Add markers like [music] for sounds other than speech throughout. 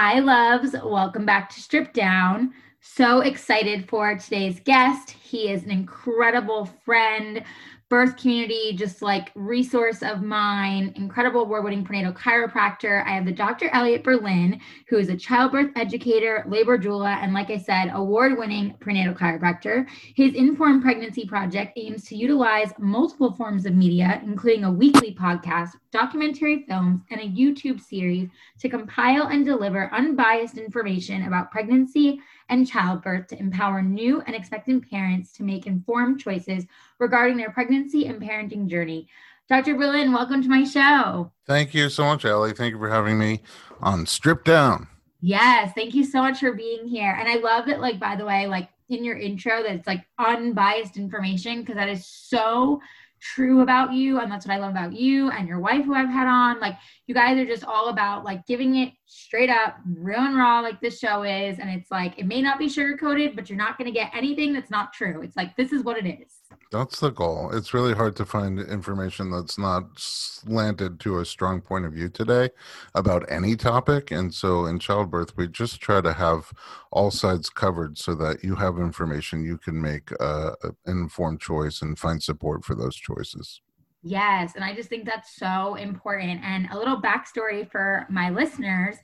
Hi, loves. Welcome back to Strip Down. So excited for today's guest. He is an incredible friend, birth community, just like resource of mine, incredible award winning prenatal chiropractor. I have the Dr. Elliot Berlin, who is a childbirth educator, labor doula, and like I said, award winning prenatal chiropractor. His Informed Pregnancy Project aims to utilize multiple forms of media, including a weekly podcast, documentary films, and a YouTube series to compile and deliver unbiased information about pregnancy and childbirth to empower new and expectant parents to make informed choices regarding their pregnancy and parenting journey. Dr. Berlin, welcome to my show. Thank you so much, Ali. Thank you for having me on Strip Down. Yes, thank you so much for being here. And I love that, like, by the way, like in your intro, that it's like unbiased information because that is so true about you and that's what i love about you and your wife who i've had on. Like you guys are just all about like giving it straight up real and raw like this show is. And it's like it may not be sugar coated but you're not going to get anything that's not true. It's like this is what it is that's the goal. It's really hard to find information that's not slanted to a strong point of view today about any topic. And so in childbirth, we just try to have all sides covered so that you have information you can make uh, an informed choice and find support for those choices. Yes, and I just think that's so important. And a little backstory for my listeners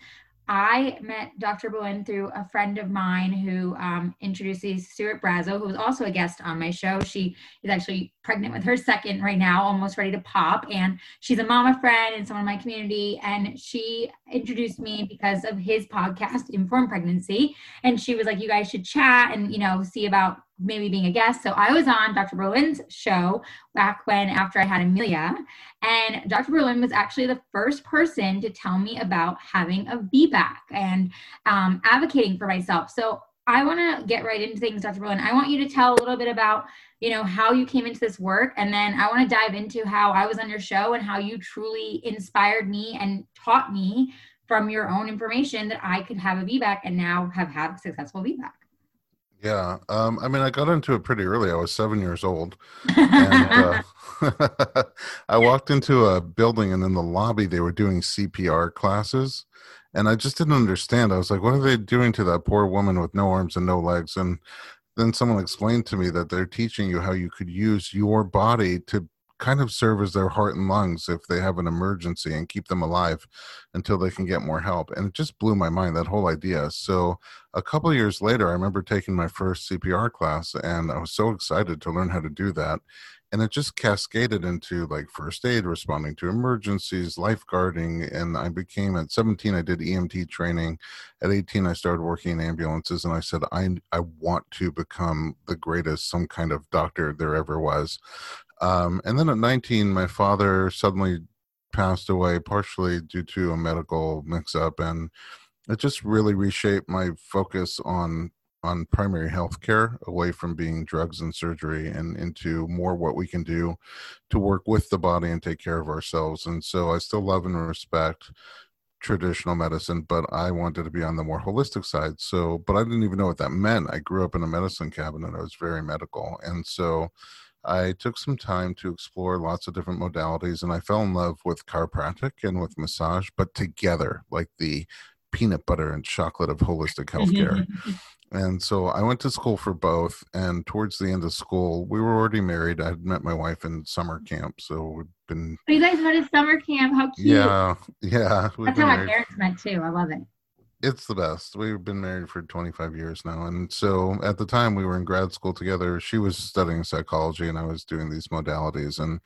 I met Dr. Berlin through a friend of mine who um, introduces Stuart Brazo, who was also a guest on my show. She is actually pregnant with her second right now, almost ready to pop. And she's a mama friend and someone in my community. And she introduced me because of his podcast, Informed Pregnancy. And she was like, you guys should chat and, you know, see about maybe being a guest. So I was on Dr. Berlin's show back when after I had Amelia. And Dr. Berlin was actually the first person to tell me about having a VBAC and um, advocating for myself. So I want to get right into things, Dr. Berlin. I want you to tell a little bit about, you know, how you came into this work, and then I want to dive into how I was on your show and how you truly inspired me and taught me from your own information that I could have a VBAC and now have had successful VBAC. Yeah, um, I mean, I got into it pretty early. I was seven years old. And, [laughs] uh, [laughs] I walked into a building, and in the lobby, they were doing CPR classes. And I just didn't understand. I was like, what are they doing to that poor woman with no arms and no legs? And then someone explained to me that they're teaching you how you could use your body to kind of serve as their heart and lungs if they have an emergency and keep them alive until they can get more help. And it just blew my mind, that whole idea. So a couple years later, I remember taking my first CPR class and I was so excited to learn how to do that. And it just cascaded into like first aid, responding to emergencies, lifeguarding. And I became at 17, I did EMT training. At 18, I started working in ambulances. And I said, I, I want to become the greatest, some kind of doctor there ever was. Um, and then at 19, my father suddenly passed away, partially due to a medical mix up. And it just really reshaped my focus on on primary health care away from being drugs and surgery and into more what we can do to work with the body and take care of ourselves. And so i still love and respect traditional medicine but i wanted to be on the more holistic side. So but i didn't even know what that meant. I grew up in a medicine cabinet. I was very medical. And so I took some time to explore lots of different modalities and I fell in love with chiropractic and with massage, but together, like the peanut butter and chocolate of holistic healthcare. [laughs] and so I went to school for both. And towards the end of school, we were already married. I had met my wife in summer camp. So we've been. Oh, you guys met at summer camp. How cute. Yeah. Yeah. That's how my parents met too. I love it it's the best. We've been married for 25 years now. And so at the time we were in grad school together, she was studying psychology and I was doing these modalities. And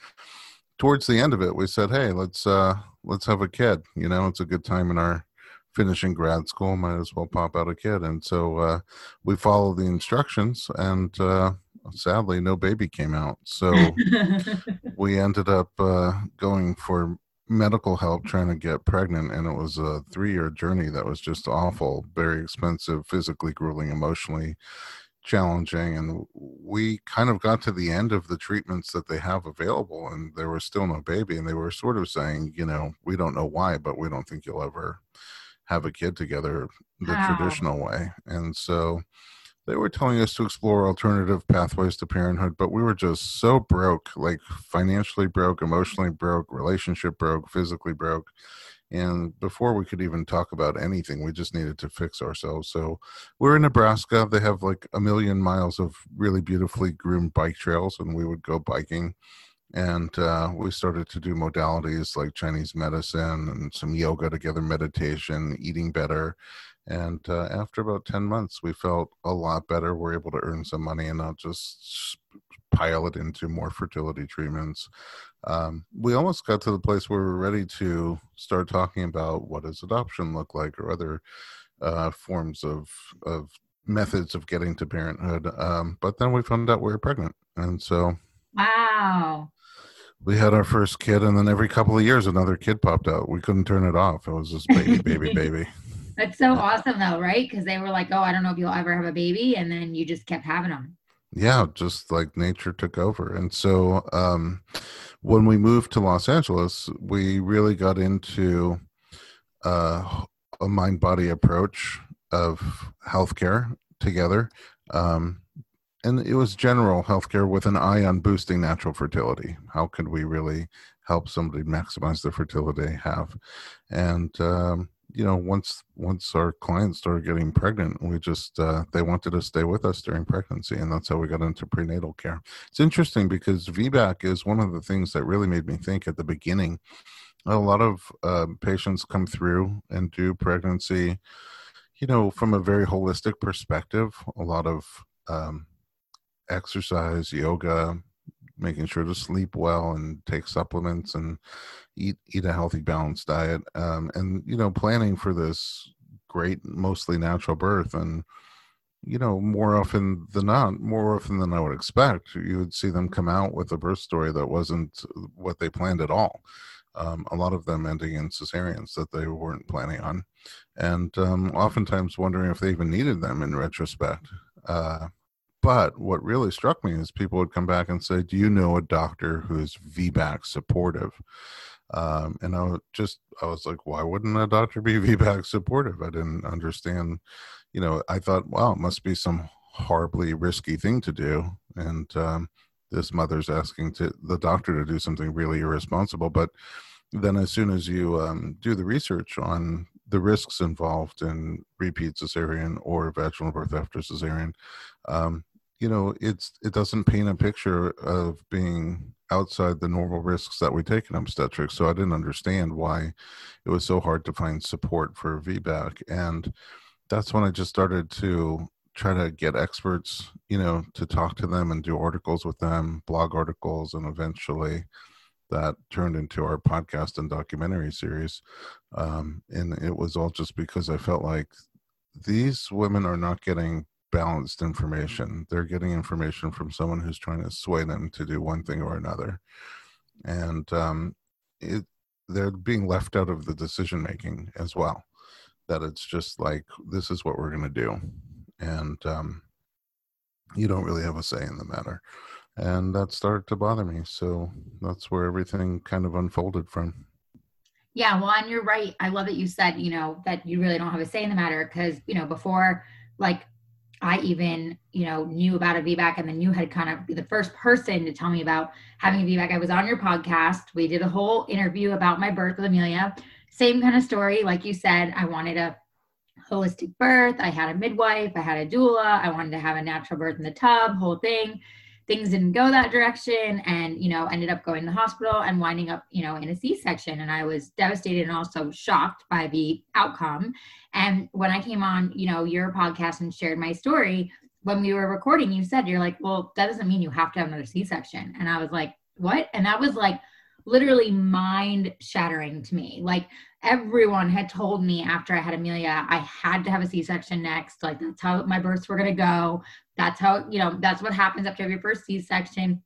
towards the end of it, we said, Hey, let's, uh, let's have a kid. You know, it's a good time in our finishing grad school. Might as well pop out a kid. And so, uh, we followed the instructions and, uh, sadly no baby came out. So [laughs] we ended up, uh, going for medical help trying to get pregnant and it was a three year journey that was just awful very expensive physically grueling emotionally challenging and we kind of got to the end of the treatments that they have available and there was still no baby and they were sort of saying you know we don't know why but we don't think you'll ever have a kid together the wow. traditional way and so they were telling us to explore alternative pathways to parenthood, but we were just so broke, like financially broke, emotionally broke, relationship broke, physically broke. And before we could even talk about anything, we just needed to fix ourselves. So we're in Nebraska. They have like a million miles of really beautifully groomed bike trails, and we would go biking. And uh, we started to do modalities like Chinese medicine and some yoga together, meditation, eating better. And uh, after about 10 months, we felt a lot better. We're able to earn some money and not just pile it into more fertility treatments. Um, we almost got to the place where we're ready to start talking about what does adoption look like or other uh, forms of, of methods of getting to parenthood. Um, but then we found out we were pregnant. And so. Wow. We had our first kid, and then every couple of years, another kid popped out. We couldn't turn it off. It was just baby, baby, [laughs] baby. That's so awesome, though, right? Because they were like, "Oh, I don't know if you'll ever have a baby," and then you just kept having them. Yeah, just like nature took over, and so um, when we moved to Los Angeles, we really got into uh, a mind body approach of healthcare together. Um, and it was general healthcare with an eye on boosting natural fertility. How could we really help somebody maximize the fertility they have? And um, you know once once our clients started getting pregnant we just uh, they wanted to stay with us during pregnancy and that's how we got into prenatal care. It's interesting because vbac is one of the things that really made me think at the beginning. A lot of uh, patients come through and do pregnancy you know from a very holistic perspective a lot of um, exercise yoga making sure to sleep well and take supplements and eat eat a healthy balanced diet um, and you know planning for this great mostly natural birth and you know more often than not more often than i would expect you would see them come out with a birth story that wasn't what they planned at all um, a lot of them ending in cesareans that they weren't planning on and um, oftentimes wondering if they even needed them in retrospect uh, but what really struck me is people would come back and say, "Do you know a doctor who's VBAC supportive?" Um, and I was just, I was like, "Why wouldn't a doctor be [laughs] VBAC supportive?" I didn't understand. You know, I thought, "Wow, it must be some horribly risky thing to do," and um, this mother's asking to the doctor to do something really irresponsible. But then, as soon as you um, do the research on the risks involved in repeat cesarean or vaginal birth after cesarean, um, you know it's it doesn't paint a picture of being outside the normal risks that we take in obstetrics so i didn't understand why it was so hard to find support for vbac. And that's when i just started to try to get experts you know to talk to them and do articles with them blog articles and eventually that turned into our podcast and documentary series um, and it was all just because i felt like these women are not getting balanced information. They're getting information from someone who's trying to sway them to do one thing or another, and um, it, they're being left out of the decision making as well. That it's just like this is what we're going to do, and um, you don't really have a say in the matter. And that started to bother me. So that's where everything kind of unfolded from. Yeah, well, and you're right. I love that you said, you know, that you really don't have a say in the matter because, you know, before, like I even, you know, knew about a VBAC and then you had kind of the first person to tell me about having a VBAC. I was on your podcast. We did a whole interview about my birth with Amelia. Same kind of story. Like you said, I wanted a holistic birth. I had a midwife. I had a doula. I wanted to have a natural birth in the tub, whole thing things didn't go that direction and you know ended up going to the hospital and winding up you know in a c-section. And i was devastated and also shocked by the outcome. And when i came on you know your podcast and shared my story when we were recording you said you're like well that doesn't mean you have to have another c-section. And i was like what? And that was like literally mind shattering to me. Like everyone had told me after I had Amelia, I had to have a C section next. Like, that's how my births were going to go. That's how, you know, that's what happens after your first C section.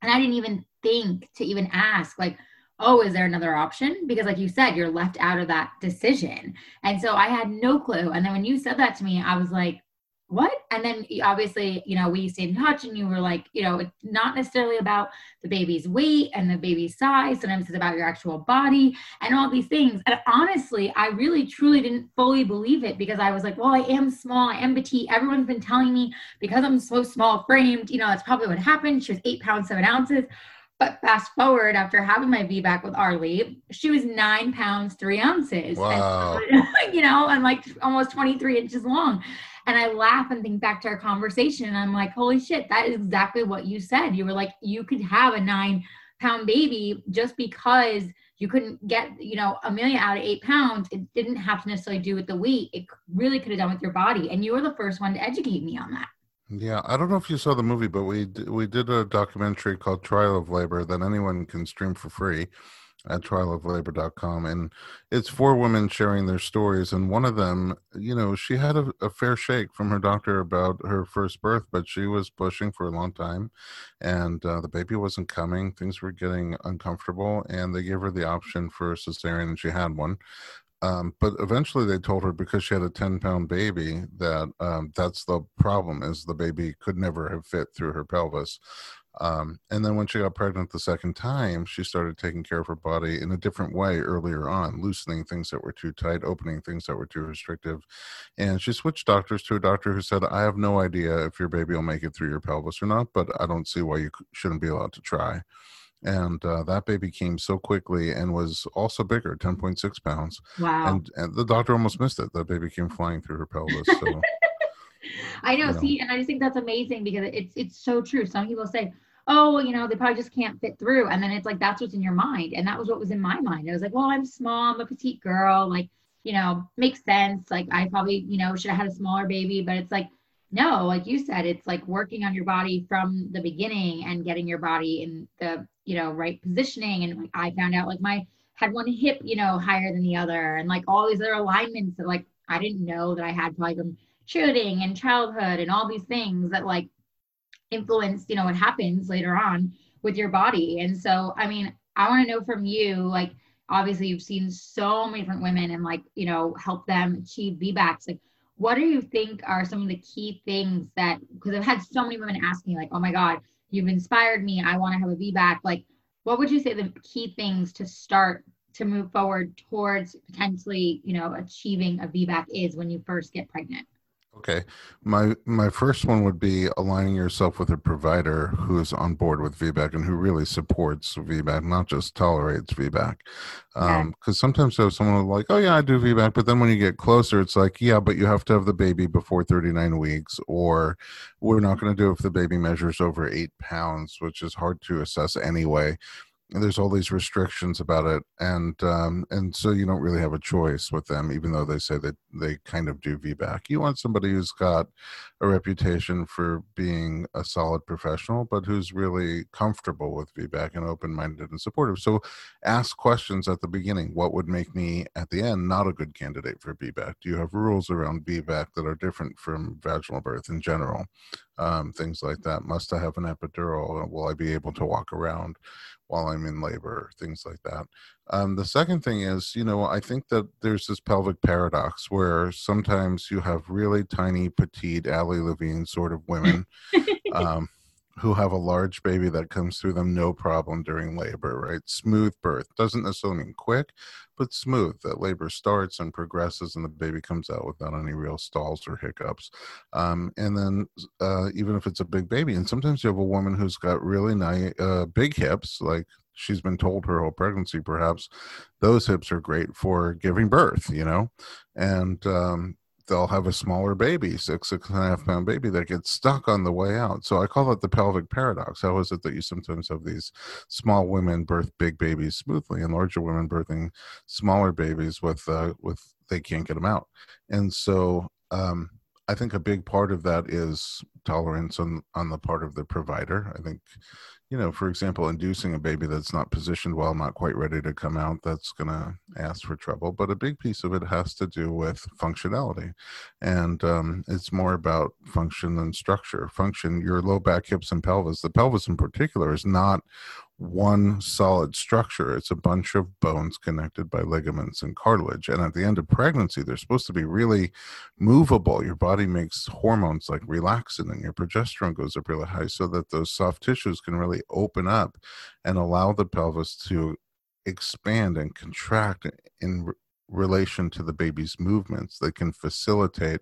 And I didn't even think to even ask, like, oh, is there another option? Because, like you said, you're left out of that decision. And so I had no clue. And then when you said that to me, I was like, what? And then obviously, you know, we stayed in touch and you were like, you know, it's not necessarily about the baby's weight and the baby's size. Sometimes it's about your actual body and all these things. And honestly, I really truly didn't fully believe it because I was like, well, I am small, I am petite. Everyone's been telling me because I'm so small framed, you know, that's probably what happened. She was eight pounds, seven ounces. But fast forward after having my VBAC with Arlie, she was nine pounds, three ounces. Wow. And, [laughs] you know, and like almost 23 inches long. And I laugh and think back to our conversation and I'm like, holy shit, that is exactly what you said. You were like, you could have a nine pound baby just because you couldn't get, you know, Amelia out of eight pounds. It didn't have to necessarily do with the weight. It really could have done with your body. And you were the first one to educate me on that. Yeah, I don't know if you saw the movie, but we we did a documentary called Trial of Labor that anyone can stream for free at trialoflabor.com and it's four women sharing their stories and one of them you know she had a, a, fair shake from her doctor about her first birth but she was pushing for a long time and uh, the baby wasn't coming things were getting uncomfortable and they gave her the option for a cesarean and she had one. Um, but eventually they told her because she had a 10 pound baby that um, that's the problem is the baby could never have fit through her pelvis um, and then when she got pregnant the second time, she started taking care of her body in a different way earlier on, loosening things that were too tight, opening things that were too restrictive. And she switched doctors to a doctor who said, I have no idea if your baby will make it through your pelvis or not, but I don't see why you shouldn't be allowed to try. And uh, that baby came so quickly and was also bigger, 10.6 pounds. Wow. And, and the doctor almost missed it. The baby came flying through her pelvis. So. [laughs] [laughs] I know, you know. See, and I just think that's amazing because it's it's so true. Some people say, "Oh, you know, they probably just can't fit through," and then it's like that's what's in your mind, and that was what was in my mind. I was like, "Well, I'm small. I'm a petite girl. Like, you know, makes sense. Like, I probably, you know, should have had a smaller baby." But it's like, no, like you said, it's like working on your body from the beginning and getting your body in the, you know, right positioning. And like I found out, like my had one hip, you know, higher than the other, and like all these other alignments that like I didn't know that I had probably from shooting and childhood and all these things that like influence you know what happens later on with your body. And so i mean i want to know from you like obviously you've seen so many different women and like you know help them achieve VBACs like what do you think are some of the key things that because I've had so many women ask me like oh my god you've inspired me. I want to have a VBAC like what would you say the key things to start to move forward towards potentially you know achieving a VBAC is when you first get pregnant Okay, my my first one would be aligning yourself with a provider who is on board with VBAC and who really supports VBAC, not just tolerates VBAC. Because um, sometimes there's someone like, oh yeah, I do VBAC, but then when you get closer, it's like, yeah, but you have to have the baby before 39 weeks, or we're not going to do it if the baby measures over eight pounds, which is hard to assess anyway there's all these restrictions about it and um, and so you don't really have a choice with them even though they say that they kind of do VBAC you want somebody who's got a reputation for being a solid professional but who's really comfortable with VBAC and open-minded and supportive. So ask questions at the beginning. What would make me at the end not a good candidate for VBAC do you have rules around VBAC that are different from vaginal birth in general? Um, things like that. Must i have an epidural? Will i be able to walk around while I'm in labor, things like that. Um, the second thing is, you know, I think that there's this pelvic paradox where sometimes you have really tiny, petite, Ali Levine sort of women [laughs] um, who have a large baby that comes through them no problem during labor, right? Smooth birth doesn't necessarily mean quick, but smooth. That labor starts and progresses, and the baby comes out without any real stalls or hiccups. Um, and then, uh, even if it's a big baby, and sometimes you have a woman who's got really nice, uh, big hips, like she's been told her whole pregnancy, perhaps those hips are great for giving birth, you know, and um, they'll have a smaller baby, six, six and a half pound baby that gets stuck on the way out. So I call it the pelvic paradox. How is it that you sometimes have these small women birth big babies smoothly and larger women birthing smaller babies with, uh, with, they can't get them out. And so, um, I think a big part of that is tolerance on on the part of the provider. I think you know, for example, inducing a baby that's not positioned well, not quite ready to come out, that's going to ask for trouble. But a big piece of it has to do with functionality. And um, it's more about function than structure. Function, your low back, hips, and pelvis, the pelvis in particular, is not one solid structure. It's a bunch of bones connected by ligaments and cartilage. And at the end of pregnancy, they're supposed to be really movable. Your body makes hormones like relaxin and your progesterone goes up really high so that those soft tissues can really open up and allow the pelvis to expand and contract in relation to the baby's movements. They can facilitate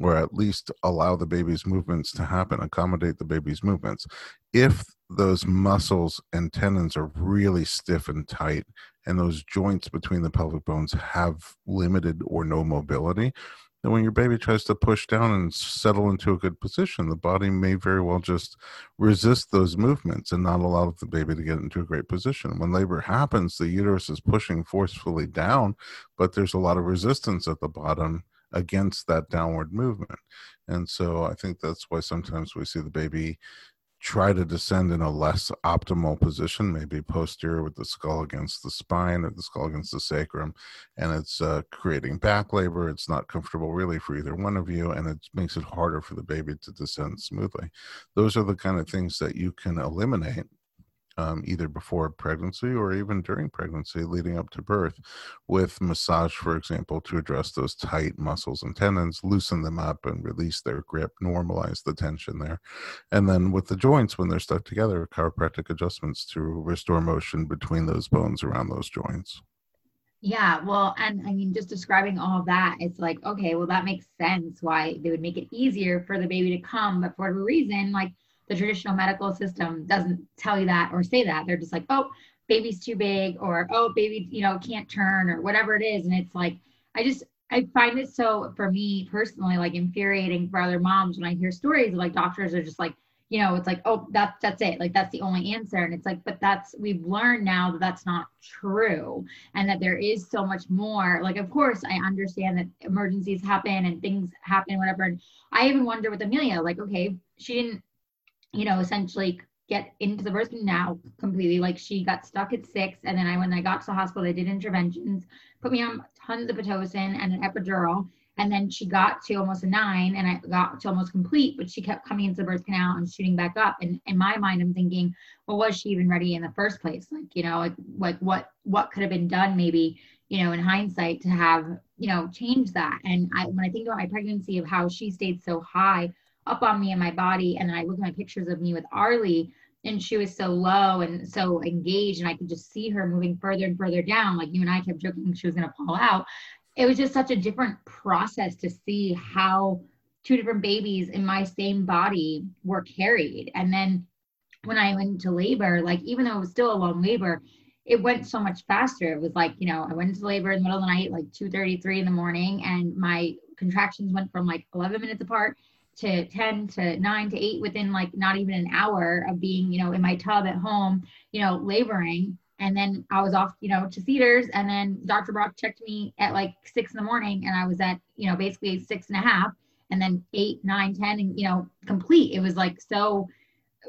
or at least allow the baby's movements to happen, accommodate the baby's movements. If those muscles and tendons are really stiff and tight and those joints between the pelvic bones have limited or no mobility and when your baby tries to push down and settle into a good position the body may very well just resist those movements and not allow the baby to get into a great position. When labor happens the uterus is pushing forcefully down but there's a lot of resistance at the bottom against that downward movement. And so i think that's why sometimes we see the baby try to descend in a less optimal position, maybe posterior with the skull against the spine or the skull against the sacrum, and it's uh, creating back labor. It's not comfortable really for either one of you, and it makes it harder for the baby to descend smoothly. Those are the kind of things that you can eliminate um, either before pregnancy or even during pregnancy leading up to birth with massage, for example, to address those tight muscles and tendons, loosen them up and release their grip, normalize the tension there. And then with the joints, when they're stuck together, chiropractic adjustments to restore motion between those bones around those joints. Yeah, well, and I mean, just describing all that, it's like, okay, well, that makes sense why they would make it easier for the baby to come, but for whatever reason, like the traditional medical system doesn't tell you that or say that. They're just like, oh, baby's too big, or oh, baby, you know, can't turn, or whatever it is. And it's like, I just, I find it so, for me personally, like infuriating for other moms when I hear stories like doctors are just like, you know, it's like, oh, that's that's it. Like that's the only answer. And it's like, but that's we've learned now that that's not true, and that there is so much more. Like, of course, I understand that emergencies happen and things happen, whatever. And I even wonder with Amelia, like, okay, she didn't you know, essentially get into the birth now completely. Like she got stuck at six. And then I, when I got to the hospital, they did interventions, put me on tons of Pitocin and an epidural. And then she got to almost a nine and I got to almost complete, but she kept coming into the birth canal and shooting back up. And in my mind, I'm thinking, well, was she even ready in the first place? Like, you know, like, like what, what could have been done maybe, you know, in hindsight to have, you know, change that. And I, when I think about my pregnancy of how she stayed so high up on me and my body. And then I look at my pictures of me with Arlie and she was so low and so engaged and I could just see her moving further and further down. Like you and I kept joking she was to fall out. It was just such a different process to see how two different babies in my same body were carried. And then when I went into labor, like even though it was still a long labor, it went so much faster. It was like, you know, I went into labor in the middle of the night, like 2.33 in the morning, and my contractions went from like 11 minutes apart to 10 to 9 to 8 within like not even an hour of being you know in my tub at home you know laboring. And then i was off you know to cedars. And then dr brock checked me at like six in the morning. And i was at you know basically six and a half and then eight nine ten and you know complete. It was like so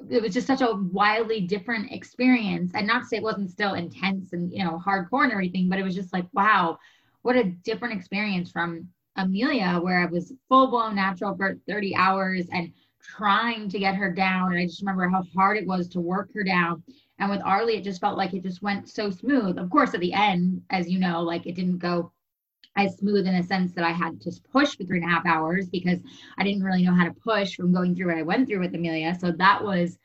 it was just such a wildly different experience. And not to say it wasn't still intense and you know hardcore and everything but it was just like wow what a different experience from Amelia, where I was full blown natural for 30 hours and trying to get her down. And I just remember how hard it was to work her down. And with Arlie, it just felt like it just went so smooth. Of course, at the end, as you know, like it didn't go as smooth in a sense that I had to push for three and a half hours because I didn't really know how to push from going through what I went through with Amelia. So that was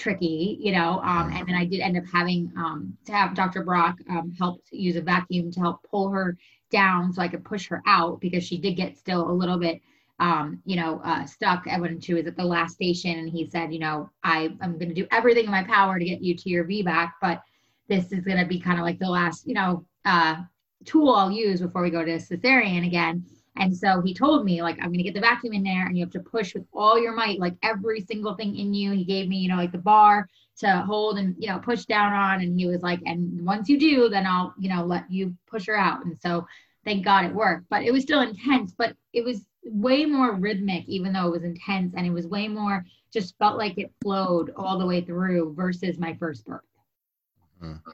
tricky, you know. Um, and then I did end up having um, to have Dr. Brock um, help use a vacuum to help pull her down so I could push her out because she did get still a little bit, um, you know, uh, stuck when she was at the last station. And he said, you know, I, I'm going to do everything in my power to get you to your VBAC, but this is going to be kind of like the last, you know, uh, tool I'll use before we go to cesarean again. And so he told me, like, I'm going to get the vacuum in there and you have to push with all your might, like every single thing in you. He gave me, you know, like the bar to hold and, you know, push down on. And he was like, and once you do, then I'll, you know, let you push her out. And so thank God it worked, but it was still intense, but it was way more rhythmic, even though it was intense. And it was way more, just felt like it flowed all the way through versus my first birth. Mm-hmm.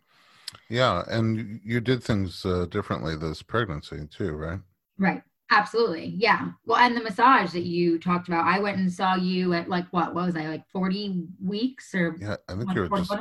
Yeah. And you did things uh, differently this pregnancy too, right? Right. Absolutely. Yeah. Well, and the massage that you talked about, I went and saw you at like what, what was I like 40 weeks or yeah, I think you were just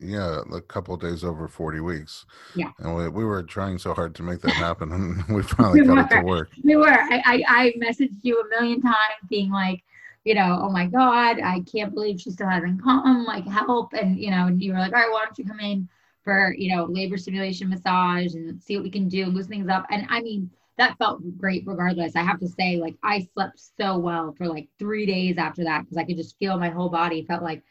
yeah, a couple days over 40 weeks. Yeah. And we, we were trying so hard to make that [laughs] happen and we finally we got were. it to work. We were. I, I, I messaged you a million times being like, you know, oh my God, I can't believe she still hasn't come, like help. And, you know, and you were like, all right, why don't you come in for, you know, labor stimulation massage and see what we can do and loosen things up. And I mean, that felt great regardless. I have to say, like I slept so well for like three days after that because I could just feel my whole body felt like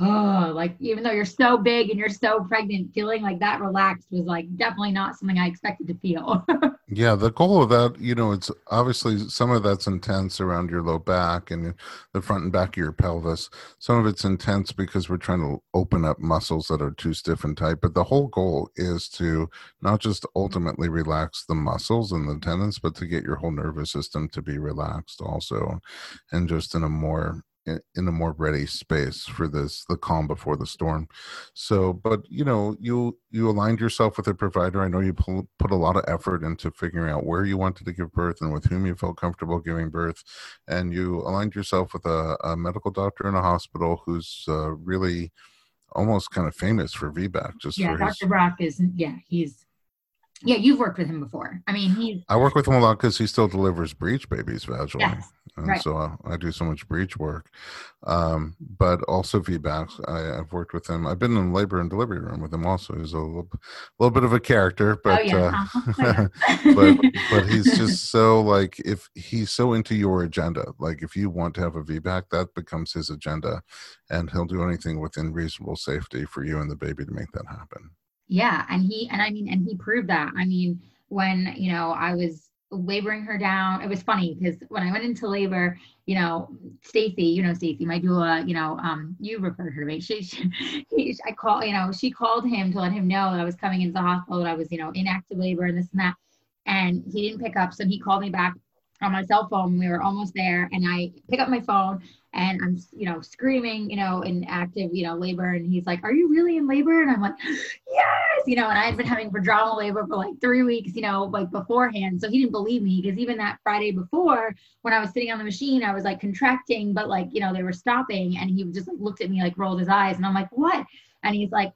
oh, like even though you're so big and you're so pregnant, feeling like that relaxed was like definitely not something I expected to feel. [laughs] yeah, the goal of that, you know, it's obviously some of that's intense around your low back and the front and back of your pelvis. Some of it's intense because we're trying to open up muscles that are too stiff and tight. But the whole goal is to not just ultimately relax the muscles and the tendons, but to get your whole nervous system to be relaxed also and just in a more in a more ready space for this the calm before the storm so but you know you you aligned yourself with a provider i know you pull, put a lot of effort into figuring out where you wanted to give birth and with whom you felt comfortable giving birth and you aligned yourself with a, a medical doctor in a hospital who's uh, really almost kind of famous for VBAC. Just yeah, Dr. His... Brock is yeah, he's yeah, you've worked with him before. I mean, he's. I work with him a lot because he still delivers breech babies vaginally. Yes, and right. so I, I, do so much breech work. Um, but also VBACs, I, have worked with him. I've been in labor and delivery room with him also. He's a little, little bit of a character, but, oh, yeah. uh, [laughs] [laughs] but, [laughs] but he's just so like, if he's so into your agenda, like if you want to have a VBAC, that becomes his agenda and he'll do anything within reasonable safety for you and the baby to make that happen yeah and he and i mean and he proved that. I mean when you know i was laboring her down it was funny because when i went into labor you know stacy you know stacy my doula you know um you referred her to me. She, she he, i call you know she called him to let him know that i was coming into the hospital that i was you know in active labor and this and that and he didn't pick up. So he called me back on my cell phone. We were almost there and i pick up my phone and I'm, you know, screaming, you know, in active, you know, labor. And he's like, Are you really in labor? And I'm like, Yes, you know, and I had been having vaginal labor for like three weeks, you know, like beforehand. So he didn't believe me because even that Friday before, when I was sitting on the machine, I was like contracting, but like, you know, they were stopping. And he just like looked at me, like rolled his eyes. And I'm like, What? And he's like,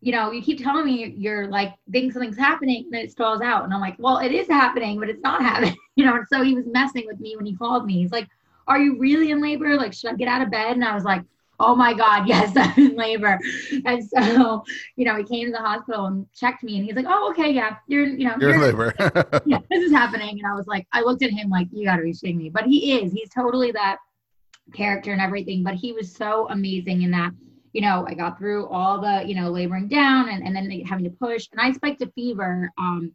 you know, you keep telling me you're like think something's happening, and then it stalls out. And I'm like, well, it is happening, but it's not happening. [laughs] You know, and so he was messing with me when he called me. He's like, are you really in labor? Like, should I get out of bed? And I was like, oh my God, [laughs] yes, I'm in labor. And so, you know, he came to the hospital and checked me and he's like, oh, okay, yeah, you're, you know, you're, you're in labor. [laughs] [laughs] yeah, this is happening. And I was like, I looked at him like, you gotta be shitting me. But he is, he's totally that character and everything. But he was so amazing in that, you know, I got through all the, you know, laboring down and, and then having to push. And I spiked a fever. Um,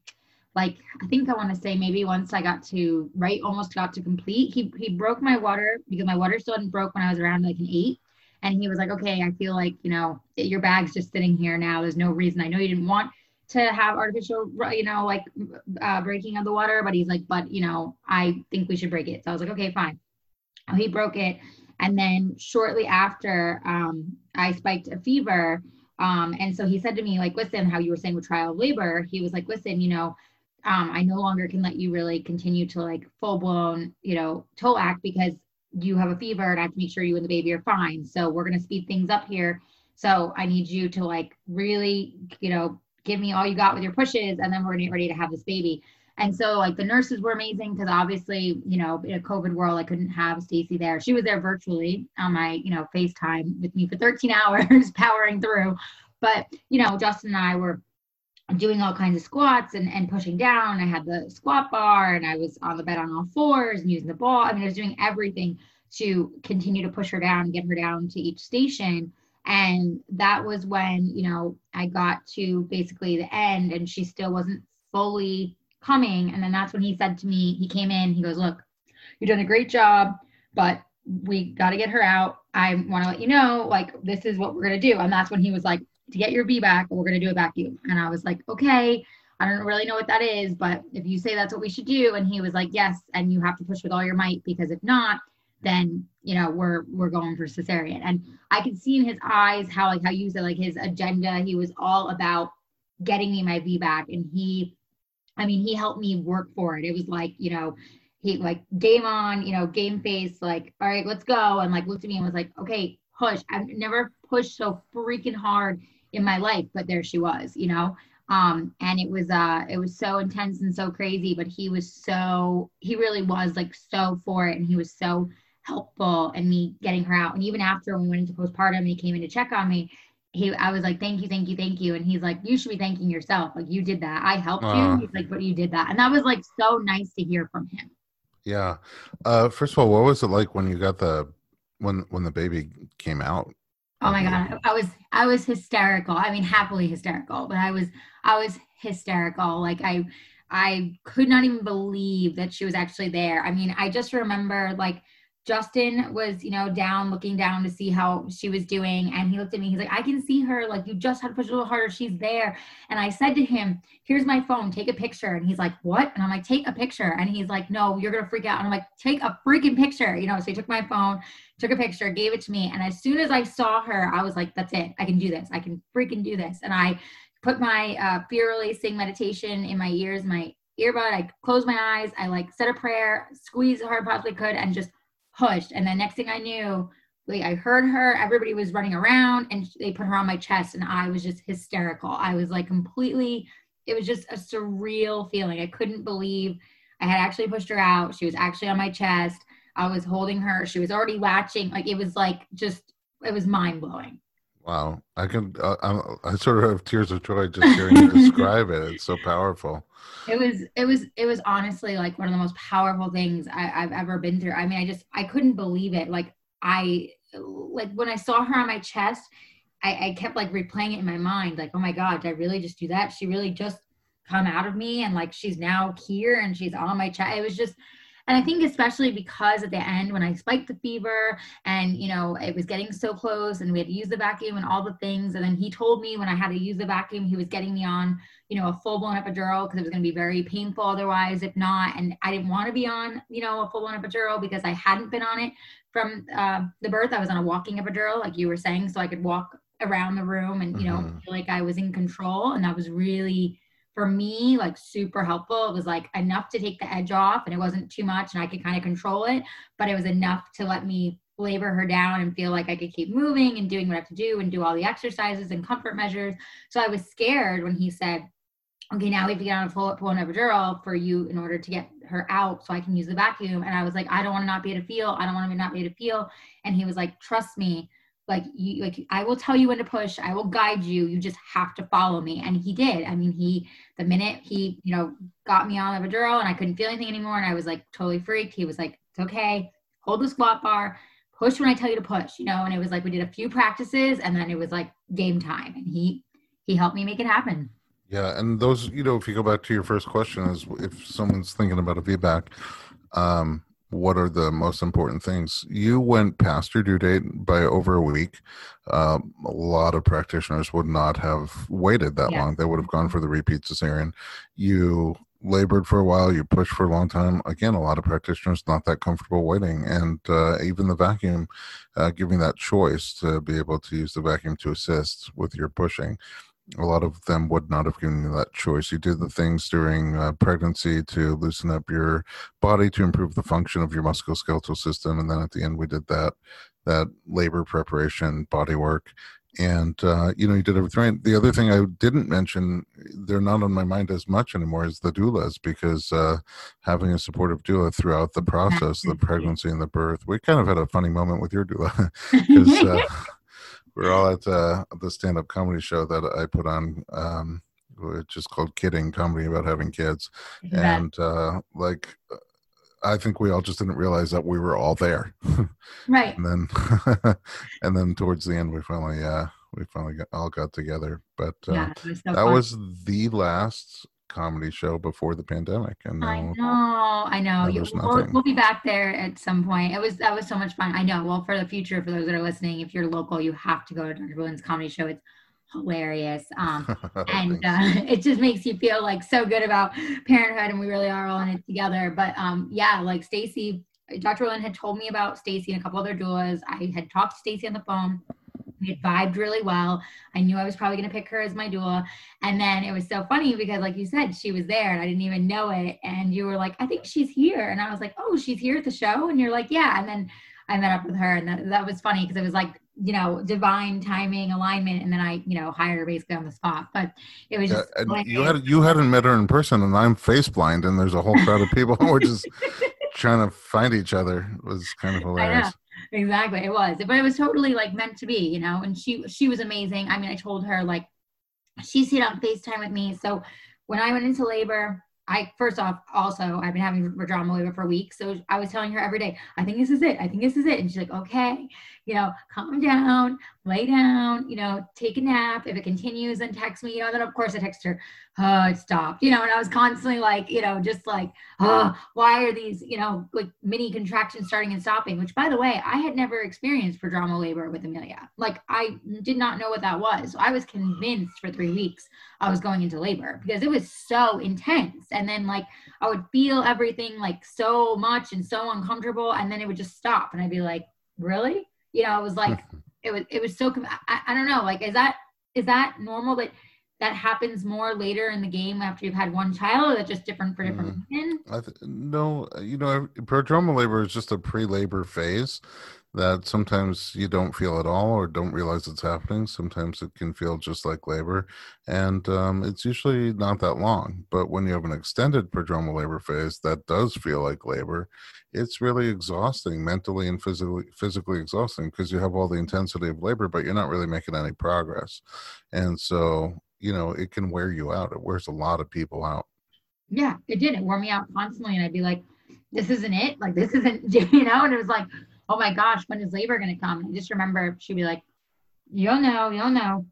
like I think I want to say maybe once I got to right almost got to complete. He he broke my water because my water still hadn't broke when I was around like an eight. And he was like, okay, I feel like, you know, your bag's just sitting here now. There's no reason. I know you didn't want to have artificial, you know, like uh, breaking of the water, but he's like, but, you know, I think we should break it. So I was like, okay, fine. He broke it. And then shortly after, um, I spiked a fever. Um, and so he said to me, like, listen, how you were saying with trial labor, he was like, listen, you know, um, I no longer can let you really continue to like full blown, you know, TOLAC because you have a fever and I have to make sure you and the baby are fine. So we're going to speed things up here. So I need you to like really, you know, give me all you got with your pushes and then we're going to get ready to have this baby. And so like the nurses were amazing because obviously, you know, in a COVID world, I couldn't have Stacy there. She was there virtually on my, you know, FaceTime with me for 13 [laughs] hours powering through. But, you know, Justin and I were doing all kinds of squats and, and pushing down. I had the squat bar and I was on the bed on all fours and using the ball. I mean, I was doing everything to continue to push her down, get her down to each station. And that was when, you know, I got to basically the end and she still wasn't fully coming. And then that's when he said to me, he came in, he goes, Look, you've done a great job, but we got to get her out. I want to let you know, like, this is what we're going to do. And that's when he was like, to get your VBAC, we're going to do a vacuum. And I was like, okay, I don't really know what that is, but if you say that's what we should do. And he was like, yes. And you have to push with all your might because if not, then, you know, we're, we're going for cesarean. And I could see in his eyes how, like, how you said, like his agenda, he was all about getting me my VBAC. And he, I mean, he helped me work for it. It was like, you know, he like game on, you know, game face, like, all right, let's go. And like looked at me and was like, okay, push. I've never pushed so freaking hard in my life, but there she was, you know. Um, and it was uh it was so intense and so crazy, but he was so he really was like so for it and he was so helpful in me getting her out. And even after we went into postpartum and he came in to check on me, he I was like, Thank you, thank you, thank you. And he's like, You should be thanking yourself. Like you did that. I helped uh, you. He's like, But you did that. And that was like so nice to hear from him. Yeah. Uh first of all, what was it like when you got the when when the baby came out Oh my god, I was I was hysterical. I mean, happily hysterical, but I was I was hysterical. Like I I could not even believe that she was actually there. I mean, I just remember like Justin was, you know, down looking down to see how she was doing. And he looked at me, he's like, I can see her. Like, you just had to push a little harder. She's there. And I said to him, Here's my phone, take a picture. And he's like, What? And I'm like, Take a picture. And he's like, No, you're going to freak out. And I'm like, Take a freaking picture. You know, so he took my phone, took a picture, gave it to me. And as soon as I saw her, I was like, That's it. I can do this. I can freaking do this. And I put my uh, fear releasing meditation in my ears, my earbud. I closed my eyes. I like said a prayer, squeezed as hard as possibly could, and just pushed. And then next thing I knew, like I heard her, everybody was running around and they put her on my chest and I was just hysterical. I was like completely, it was just a surreal feeling. I couldn't believe I had actually pushed her out. She was actually on my chest. I was holding her. She was already latching. Like it was like just, it was mind blowing. Wow, I can. Uh, I, I sort of have tears of joy just hearing you describe it. It's so powerful. It was. It was. It was honestly like one of the most powerful things I, I've ever been through. I mean, I just I couldn't believe it. Like I like when I saw her on my chest, I, I kept like replaying it in my mind. Like, oh my god, did I really just do that? She really just come out of me, and like she's now here and she's on my chest. It was just and I think especially because at the end when I spiked the fever and you know it was getting so close and we had to use the vacuum and all the things and then he told me when I had to use the vacuum he was getting me on you know a full blown epidural because it was going to be very painful otherwise if not and I didn't want to be on you know a full blown epidural because I hadn't been on it from uh, the birth I was on a walking epidural like you were saying so I could walk around the room and you know mm-hmm. feel like I was in control and that was really for me like super helpful. It was like enough to take the edge off and it wasn't too much and i could kind of control it but it was enough to let me labor her down and feel like i could keep moving and doing what i have to do and do all the exercises and comfort measures. So i was scared when he said okay now we have to get on a full pull epidural for you in order to get her out so i can use the vacuum. And i was like i don't want to not be able to feel i don't want to not be able to feel. And he was like trust me like you like i will tell you when to push. I will guide you. You just have to follow me. And he did. I mean he the minute he you know got me on epidural and i couldn't feel anything anymore and i was like totally freaked he was like it's okay. Hold the squat bar. Push when i tell you to push you know? And it was like we did a few practices and then it was like game time. And he he helped me make it happen. Yeah. And those you know if you go back to your first question is if someone's thinking about a vbac um what are the most important things? You went past your due date by over a week. Um, a lot of practitioners would not have waited that yeah. long. They would have gone for the repeat cesarean. You labored for a while. You pushed for a long time. Again, a lot of practitioners not that comfortable waiting, and uh, even the vacuum, uh, giving that choice to be able to use the vacuum to assist with your pushing a lot of them would not have given you that choice. You did the things during uh, pregnancy to loosen up your body to improve the function of your musculoskeletal system, and then at the end we did that that labor preparation, body work, and uh, you know you did everything right. The other thing I didn't mention, they're not on my mind as much anymore, is the doulas because uh, having a supportive doula throughout the process, the pregnancy and the birth. We kind of had a funny moment with your doula [laughs] because. [laughs] Uh, we're all at uh, the stand-up comedy show that I put on, um, which is called "Kidding Comedy About Having Kids," and uh, like I think we all just didn't realize that we were all there. [laughs] right. and then, [laughs] and then towards the end, we finally, uh, we finally got, all got together. But uh, yeah, was so that fun. was the last comedy show before the pandemic and now, i know i know. you, we'll, we'll, be back there at some point. It was that was so much fun. I know. Well for the future for those that are listening if you're local you have to go to dr Berlin's comedy show. It's hilarious. Um, [laughs] and uh, [laughs] it just makes you feel like so good about parenthood and we really are all in it together. But um, yeah like stacy dr Lynn had told me about stacy and a couple other doulas. I had talked to stacy on the phone we had vibed really well. I knew I was probably going to pick her as my doula. And then it was so funny because, like you said, she was there and I didn't even know it. And you were like, I think she's here. And I was like, oh, she's here at the show. And you're like, yeah. And then I met up with her. And that, that was funny because it was like, you know, divine timing, alignment. And then I, you know, hired her basically on the spot. But it was just. Yeah, you, had, you hadn't met her in person and I'm face blind and there's a whole crowd of people [laughs] who are just [laughs] trying to find each other. It was kind of hilarious exactly it was. But it was totally like meant to be you know? And she she was amazing. I mean i told her like she stayed on facetime with me. So when i went into labor I first off, also I've been having vaginal labor for weeks, so I was telling her every day, I think this is it, I think this is it, and she's like, okay, you know, calm down, lay down, you know, take a nap. If it continues, then text me, you know. Then of course I text her, oh, it stopped, you know, and I was constantly like, you know, just like, oh, why are these, you know, like mini contractions starting and stopping? Which, by the way, I had never experienced prodromal labor with Amelia. Like I did not know what that was. So I was convinced for three weeks I was going into labor because it was so intense. And then like I would feel everything like so much and so uncomfortable, and then it would just stop, and I'd be like, really? You know, it was like it was it was so. I, I don't know. Like, is that is that normal that that happens more later in the game after you've had one child, or that just different for different mm. women? Th- no, you know, prodromal labor is just a pre-labor phase that sometimes you don't feel at all or don't realize it's happening. Sometimes it can feel just like labor, and um, it's usually not that long. But when you have an extended prodromal labor phase that does feel like labor, it's really exhausting, mentally and physically physically exhausting because you have all the intensity of labor, but you're not really making any progress, and so you know it can wear you out. It wears a lot of people out. Yeah, it did. It wore me out constantly, and I'd be like, "This isn't it. Like this isn't," [laughs] you know. And it was like oh my gosh, when is labor going to come? I just remember she'd be like, you'll know, you'll know.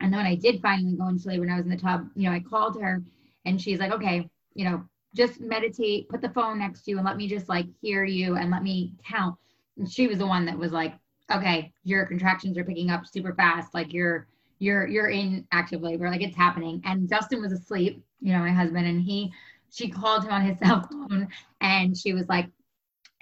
And then when I did finally go into labor and I was in the tub, you know, I called her and she's like, okay, you know, just meditate, put the phone next to you and let me just like hear you and let me count. And she was the one that was like, okay, your contractions are picking up super fast. Like you're, you're, you're in active labor. Like it's happening. And Justin was asleep, you know, my husband, and he, she called him on his [laughs] cell phone and she was like,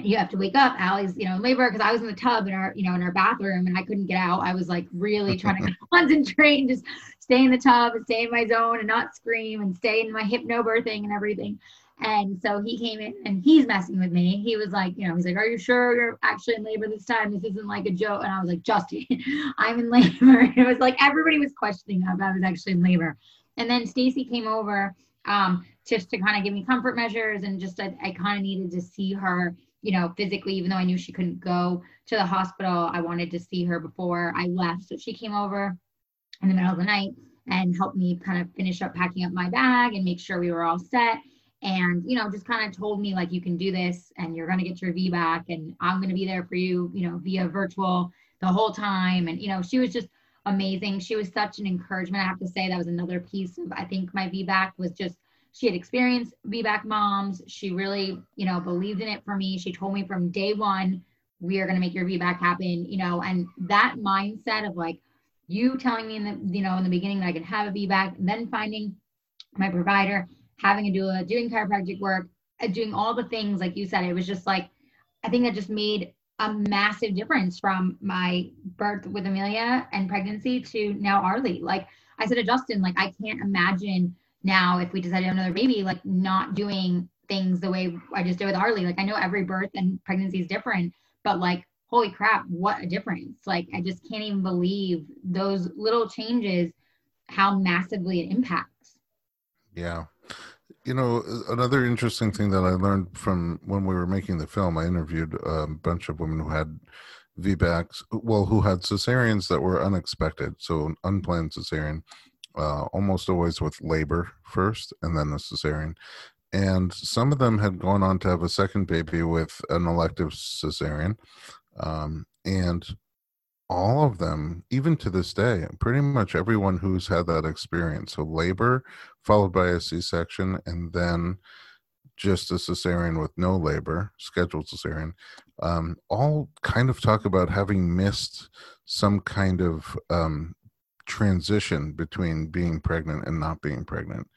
you have to wake up. Ali's, you know, in labor because I was in the tub in our, you know, in our bathroom and I couldn't get out. I was like really trying to [laughs] concentrate and just stay in the tub and stay in my zone and not scream and stay in my hypnobirthing and everything. And so he came in and he's messing with me. He was like, you know, he's like, Are you sure you're actually in labor this time? This isn't like a joke. And I was like, Justin, [laughs] I'm in labor. [laughs] It was like everybody was questioning if I was actually in labor. And then Stacy came over um, just to kind of give me comfort measures and just I, I kind of needed to see her you know, physically, even though I knew she couldn't go to the hospital, I wanted to see her before I left. So she came over in the middle of the night and helped me kind of finish up packing up my bag and make sure we were all set. And, you know, just kind of told me, like, you can do this and you're going to get your VBAC and I'm going to be there for you, you know, via virtual the whole time. And, you know, she was just amazing. She was such an encouragement. I have to say, that was another piece of, I think, my VBAC was just she had experienced VBAC moms. She really, you know, believed in it for me. She told me from day one, we are going to make your VBAC happen, you know, and that mindset of like you telling me in the, you know, in the beginning that I could have a VBAC, and then finding my provider, having a doula, doing chiropractic work, uh, doing all the things like you said, it was just like, I think that just made a massive difference from my birth with Amelia and pregnancy to now Arlie. Like I said to Justin, like I can't imagine now if we decide to have another baby, like not doing things the way I just did with Arlie. Like I know every birth and pregnancy is different, but like holy crap, what a difference. Like I just can't even believe those little changes, how massively it impacts. Yeah. You know, another interesting thing that I learned from when we were making the film, I interviewed a bunch of women who had VBACs, well, who had cesareans that were unexpected, so unplanned cesarean uh, almost always with labor first and then the cesarean. And some of them had gone on to have a second baby with an elective cesarean. Um, and all of them, even to this day, pretty much everyone who's had that experience. So labor followed by a C section and then just a cesarean with no labor, scheduled cesarean, um, all kind of talk about having missed some kind of um, transition between being pregnant and not being pregnant.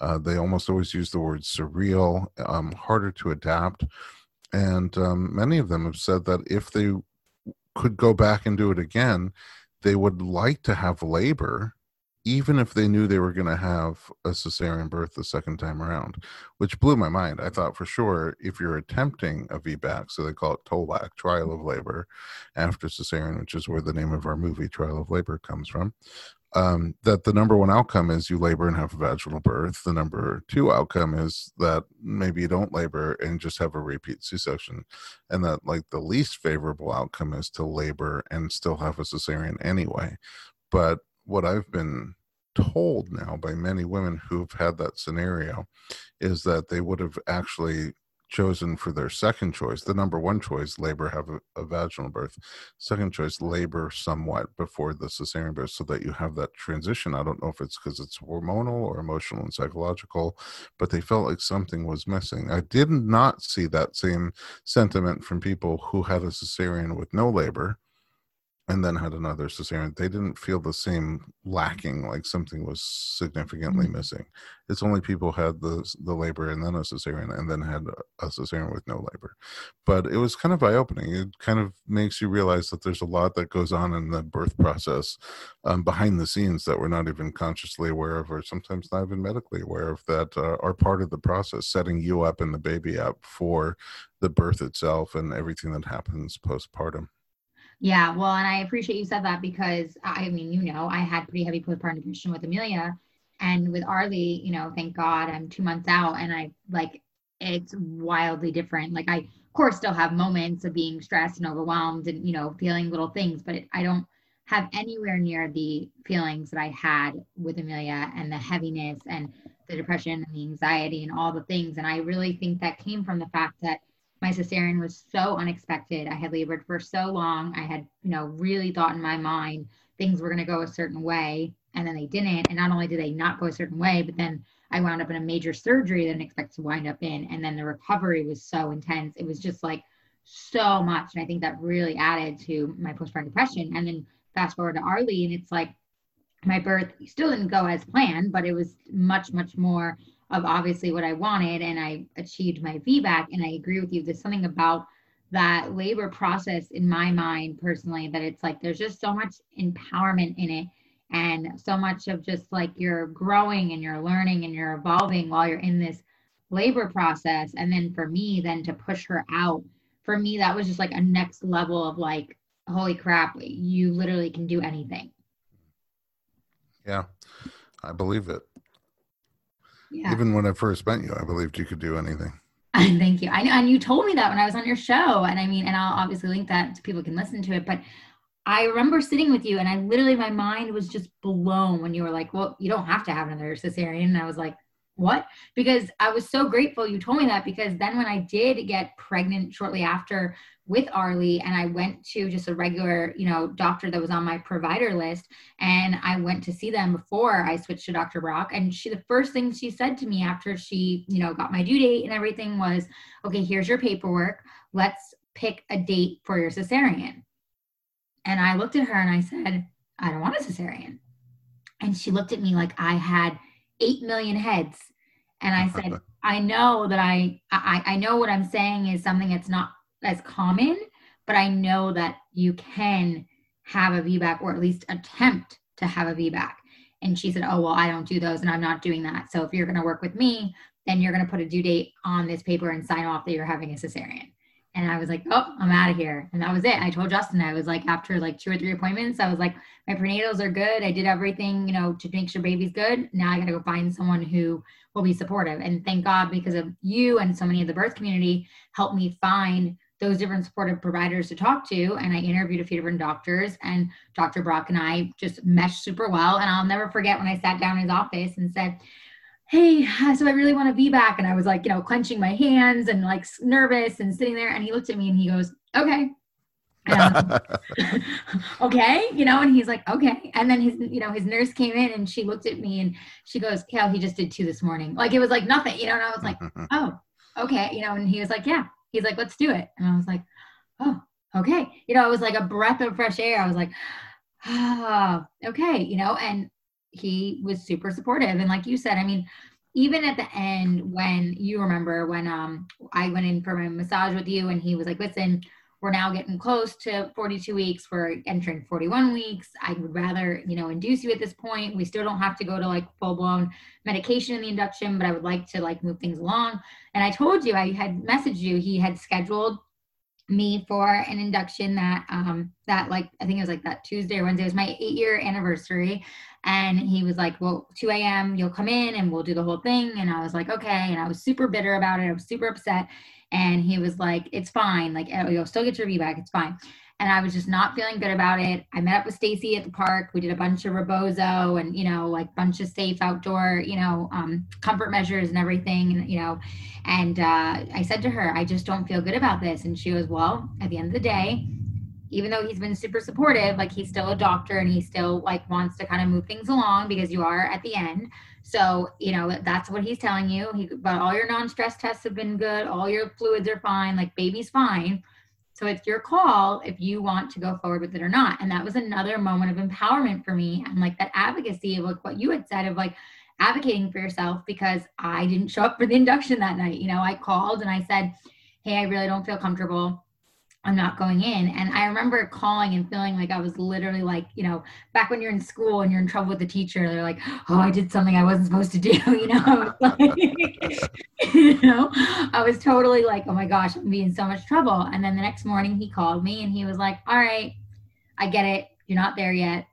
Uh, they almost always use the word surreal, um, harder to adapt. And um, many of them have said that if they could go back and do it again, they would like to have labor even if they knew they were going to have a cesarean birth the second time around, which blew my mind. I thought for sure if you're attempting a VBAC, so they call it TOLAC, trial of labor, after cesarean, which is where the name of our movie, Trial of Labor, comes from, um, that the number one outcome is you labor and have a vaginal birth. The number two outcome is that maybe you don't labor and just have a repeat C section. And that, like, the least favorable outcome is to labor and still have a cesarean anyway. But what I've been told now by many women who've had that scenario is that they would have actually chosen for their second choice, the number one choice, labor, have a, a, vaginal birth. Second choice, labor somewhat before the cesarean birth so that you have that transition. I don't know if it's because it's hormonal or emotional and psychological, but they felt like something was missing. I did not see that same sentiment from people who had a cesarean with no labor and then had another cesarean, they didn't feel the same lacking, like something was significantly mm-hmm. missing. It's only people had the the labor and then a cesarean, and then had a cesarean with no labor. But it was kind of eye opening. It kind of makes you realize that there's a lot that goes on in the birth process um, behind the scenes that we're not even consciously aware of, or sometimes not even medically aware of, that uh, are part of the process, setting you up and the baby up for the birth itself and everything that happens postpartum. Yeah, well, and I appreciate you said that because uh, I mean, you know, I had pretty heavy postpartum depression with Amelia, and with Arlie, you know, thank God I'm two months out, and I like it's wildly different. Like I, of course, still have moments of being stressed and overwhelmed, and you know, feeling little things, but I don't have anywhere near the feelings that I had with Amelia and the heaviness and the depression and the anxiety and all the things. And I really think that came from the fact that my cesarean was so unexpected. I had labored for so long. I had, you know, really thought in my mind things were going to go a certain way, and then they didn't. And not only did they not go a certain way, but then I wound up in a major surgery that I didn't expect to wind up in. And then the recovery was so intense. It was just like so much. And I think that really added to my postpartum depression. And then fast forward to Arlie, and it's like my birth still didn't go as planned, but it was much, much more of obviously what I wanted and I achieved my VBAC. And I agree with you. There's something about that labor process in my mind personally that it's like there's just so much empowerment in it and so much of just like you're growing and you're learning and you're evolving while you're in this labor process. And then for me, then to push her out, for me, that was just like a next level of like, holy crap, you literally can do anything. Yeah, I believe it. Yeah. Even when I first met you, I believed you could do anything. [laughs] Thank you. I know, and you told me that when I was on your show, and I mean, and I'll obviously link that so people can listen to it. But I remember sitting with you, and I literally, my mind was just blown when you were like, "Well, you don't have to have another cesarean," and I was like, "What?" Because I was so grateful you told me that. Because then, when I did get pregnant shortly after with Arlie and I went to just a regular, you know, doctor that was on my provider list and I went to see them before I switched to Dr. Brock and she the first thing she said to me after she, you know, got my due date and everything was, "Okay, here's your paperwork. Let's pick a date for your cesarean." And I looked at her and I said, "I don't want a cesarean." And she looked at me like I had 8 million heads. And I oh, said, "I know that I I I know what I'm saying is something that's not as common, but I know that you can have a VBAC or at least attempt to have a VBAC. And she said, Oh, well, I don't do those and I'm not doing that. So if you're going to work with me, then you're going to put a due date on this paper and sign off that you're having a cesarean. And I was like, Oh, I'm out of here. And that was it. I told Justin, I was like, after like two or three appointments, I was like, My prenatals are good. I did everything, you know, to make sure baby's good. Now I got to go find someone who will be supportive. And thank God, because of you and so many of the birth community helped me find those different supportive providers to talk to. And I interviewed a few different doctors, and Dr. Brock and I just meshed super well. And I'll never forget when I sat down in his office and said, Hey, [laughs] so I really want to VBAC. And I was like, you know, clenching my hands and like nervous and sitting there. And he looked at me and he goes, Okay. [laughs] [laughs] okay, you know, and he's like, okay. And then his, you know, his nurse came in and she looked at me and she goes, Kale, he just did two this morning. Like it was like nothing, you know, and I was like, oh, okay, you know, and he was like, yeah, he's like, let's do it. And I was like, oh, okay. You know, it was like a breath of fresh air. I was like, ah, oh, okay, you know, and he was super supportive. And like you said, I mean, even at the end when you remember when um I went in for my massage with you and he was like, listen, we're now getting close to 42 weeks. We're entering 41 weeks. I would rather, you know, induce you at this point. We still don't have to go to like full blown medication in the induction, but I would like to like move things along. And I told you, I had messaged you, he had scheduled me for an induction that um that like I think it was like that Tuesday or Wednesday it was my eight year anniversary and he was like well 2 a.m you'll come in and we'll do the whole thing and I was like okay and I was super bitter about it I was super upset And he was like, it's fine. Like, oh, you'll still get your VBAC. It's fine. And I was just not feeling good about it. I met up with Stacy at the park. We did a bunch of rebozo and, you know, like bunch of safe outdoor, you know, um, comfort measures and everything, and, you know. And uh, I said to her, I just don't feel good about this. And she goes, well, at the end of the day, even though he's been super supportive, like he's still a doctor and he still like wants to kind of move things along because you are at the end. So, you know, that's what he's telling you. He, but all your non-stress tests have been good. All your fluids are fine. Like baby's fine. So it's your call if you want to go forward with it or not. And that was another moment of empowerment for me and like that advocacy of like what you had said of like advocating for yourself because I didn't show up for the [laughs] induction that night. You know, I called and I said, Hey, I really don't feel comfortable I'm not going in. And I remember calling and feeling like I was literally like, you know, back when you're in school and you're in trouble with the teacher, they're like, oh, I did something I wasn't supposed to do, [laughs] you know? [laughs] you know, I was totally like, oh my gosh, I'm being so much trouble. And then the next morning he called me and he was like, all right, I get it. You're not there yet.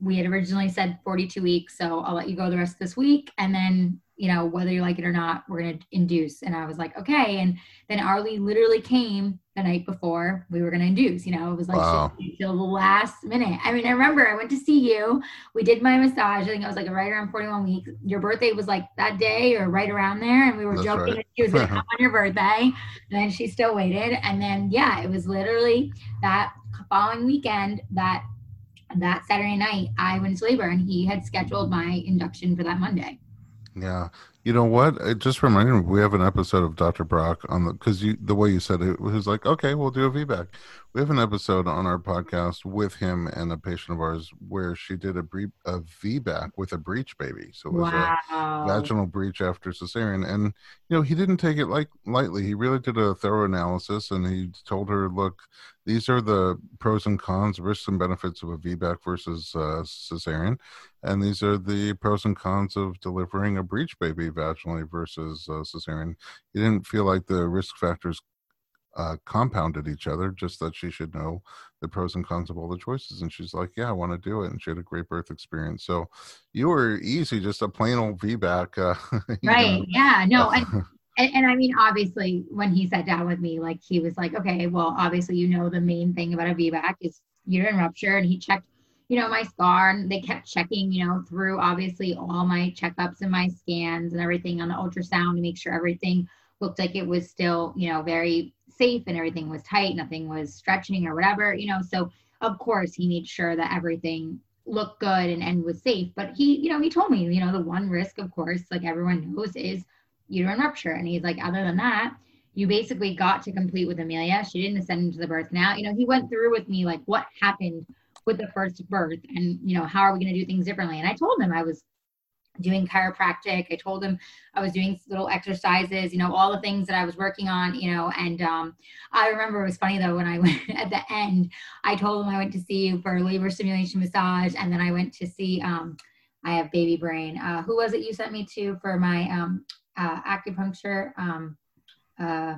We had originally said 42 weeks, so I'll let you go the rest of this week. And then you know, whether you like it or not, we're going to induce. And I was like, okay. And then Arlie literally came the night before we were going to induce, you know, it was like wow. till the last minute. I mean, I remember I went to see you. We did my massage. I think I was like right around 41 weeks. Your birthday was like that day or right around there. And we were That's joking right. that she was going to come on your birthday. And then she still waited. And then, yeah, it was literally that following weekend that that Saturday night I went to labor and he had scheduled my induction for that Monday. Yeah. You know what? It just reminded me we have an episode of Dr. Brock on the because you the way you said it was like, okay, we'll do a VBAC. We have an episode on our podcast with him and a patient of ours where she did a brief a VBAC with a breech baby. So it was wow. a vaginal breech after cesarean. And you know, he didn't take it like lightly. He really did a thorough analysis and he told her, look, these are the pros and cons, risks and benefits of a VBAC versus uh, cesarean, and these are the pros and cons of delivering a breech baby vaginally versus uh, cesarean. He didn't feel like the risk factors uh, compounded each other, just that she should know the pros and cons of all the choices. And she's like, "Yeah, I want to do it," and she had a great birth experience. So you were easy, just a plain old VBAC. Uh, [laughs] right? Know. Yeah. No. I- [laughs] and, and, I mean, obviously, when he sat down with me, like he was like, okay, well, obviously, you know, the main thing about a VBAC is uterine rupture. And he checked, you know, my scar and they kept checking, you know, through obviously all my checkups and my scans and everything on the ultrasound to make sure everything looked like it was still, you know, very safe and everything was tight, nothing was stretching or whatever, you know. So, of course, he made sure that everything looked good and, and was safe. But he, you know, he told me, you know, the one risk, of course, like everyone knows, is uterine rupture. And he's like, other than that, you basically got to complete with Amelia. She didn't ascend into the birth. Now, you know, he went through with me like what happened with the first birth and, you know, how are we going to do things differently? And I told him I was doing chiropractic. I told him I was doing little exercises, you know, all the things that I was working on, you know. And um, I remember it was funny though when I [laughs] went at the end, I told him I went to see you for labor stimulation massage, and then I went to see. Um, I have baby brain. Uh, who was it you sent me to for my um, uh, acupuncture. Um, uh,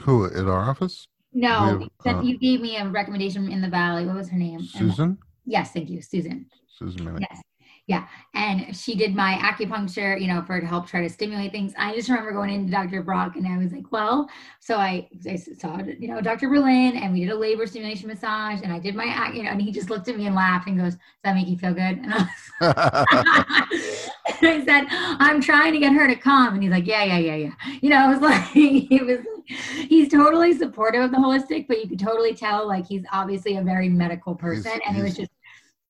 Who at our office? No, have, uh, you gave me a recommendation in the valley. What was her name? Susan. And, yes, thank you, Susan. Susan. Yes, yeah and she did my acupuncture you know for to help try to stimulate things i just remember going into dr brock and i was like well so i, I saw you know dr berlin and we did a labor stimulation massage and i did my you know and he just looked at me and laughed and goes does that make you feel good [laughs] and i, [laughs] [laughs] I said i'm trying to get her to come and he's like yeah yeah yeah yeah you know i was like he was [laughs] he's totally supportive of the holistic but you could totally tell like he's obviously a very medical person he's, and he's it was just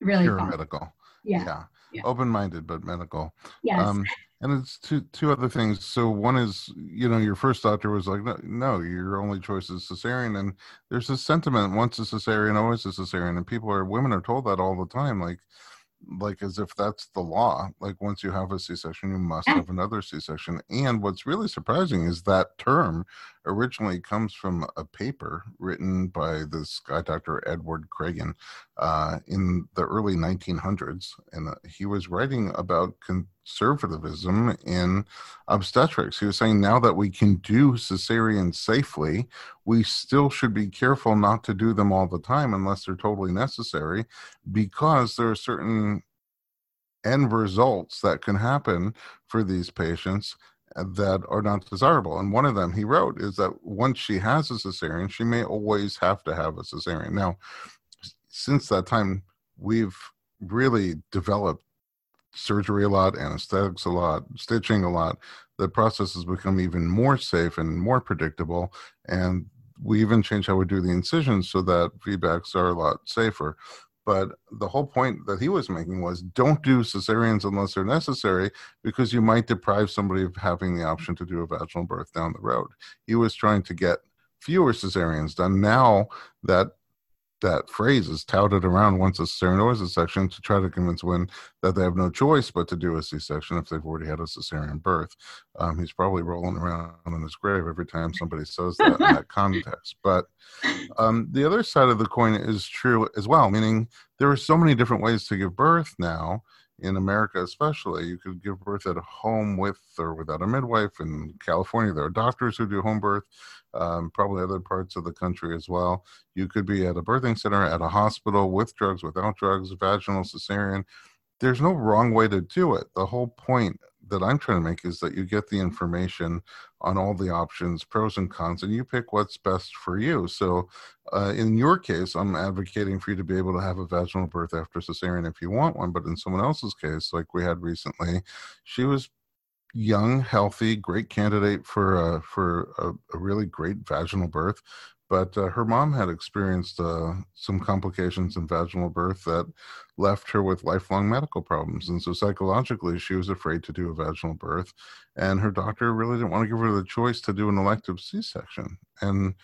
really pure fun. medical yeah. yeah yeah. open-minded but medical yes. Um, and it's two two other things so one is you know your first doctor was like no, no your only choice is cesarean and there's this sentiment once a cesarean always a cesarean and people are women are told that all the time like like as if that's the law like once you have a c-section you must have another c-section. And what's really surprising is that term originally comes from a paper written by this guy dr edward cragin uh, in the early 1900s and uh, he was writing about conservatism in obstetrics he was saying now that we can do cesarean safely we still should be careful not to do them all the time unless they're totally necessary because there are certain end results that can happen for these patients that are not desirable. And one of them he wrote is that once she has a cesarean, she may always have to have a cesarean. Now, since that time, we've really developed surgery a lot, anesthetics a lot, stitching a lot. The process has become even more safe and more predictable. And we even change how we do the incisions so that VBACs are a lot safer. But the whole point that he was making was don't do cesareans unless they're necessary because you might deprive somebody of having the option to do a vaginal birth down the road. He was trying to get fewer cesareans done. Now that that phrase is touted around once a cesarean or a C-section to try to convince women that they have no choice but to do a C-section if they've already had a cesarean birth. Um, he's probably rolling around in his grave every time somebody says that in that [laughs] context. But um, the other side of the coin is true as well, meaning there are so many different ways to give birth now in America, especially, you could give birth at home with or without a midwife. In California, there are doctors who do home birth, um, probably other parts of the country as well. You could be at a birthing center, at a hospital, with drugs, without drugs, vaginal, cesarean. There's no wrong way to do it. The whole point that I'm trying to make is that you get the information on all the options, pros and cons, and you pick what's best for you. So, uh, in your case, I'm advocating for you to be able to have a vaginal birth after cesarean if you want one. But in someone else's case, like we had recently, she was young, healthy, great candidate for uh, for a, a really great vaginal birth, but uh, her mom had experienced uh, some complications in vaginal birth that left her with lifelong medical problems. And so psychologically, she was afraid to do a vaginal birth. And her doctor really didn't want to give her the choice to do an elective C section. And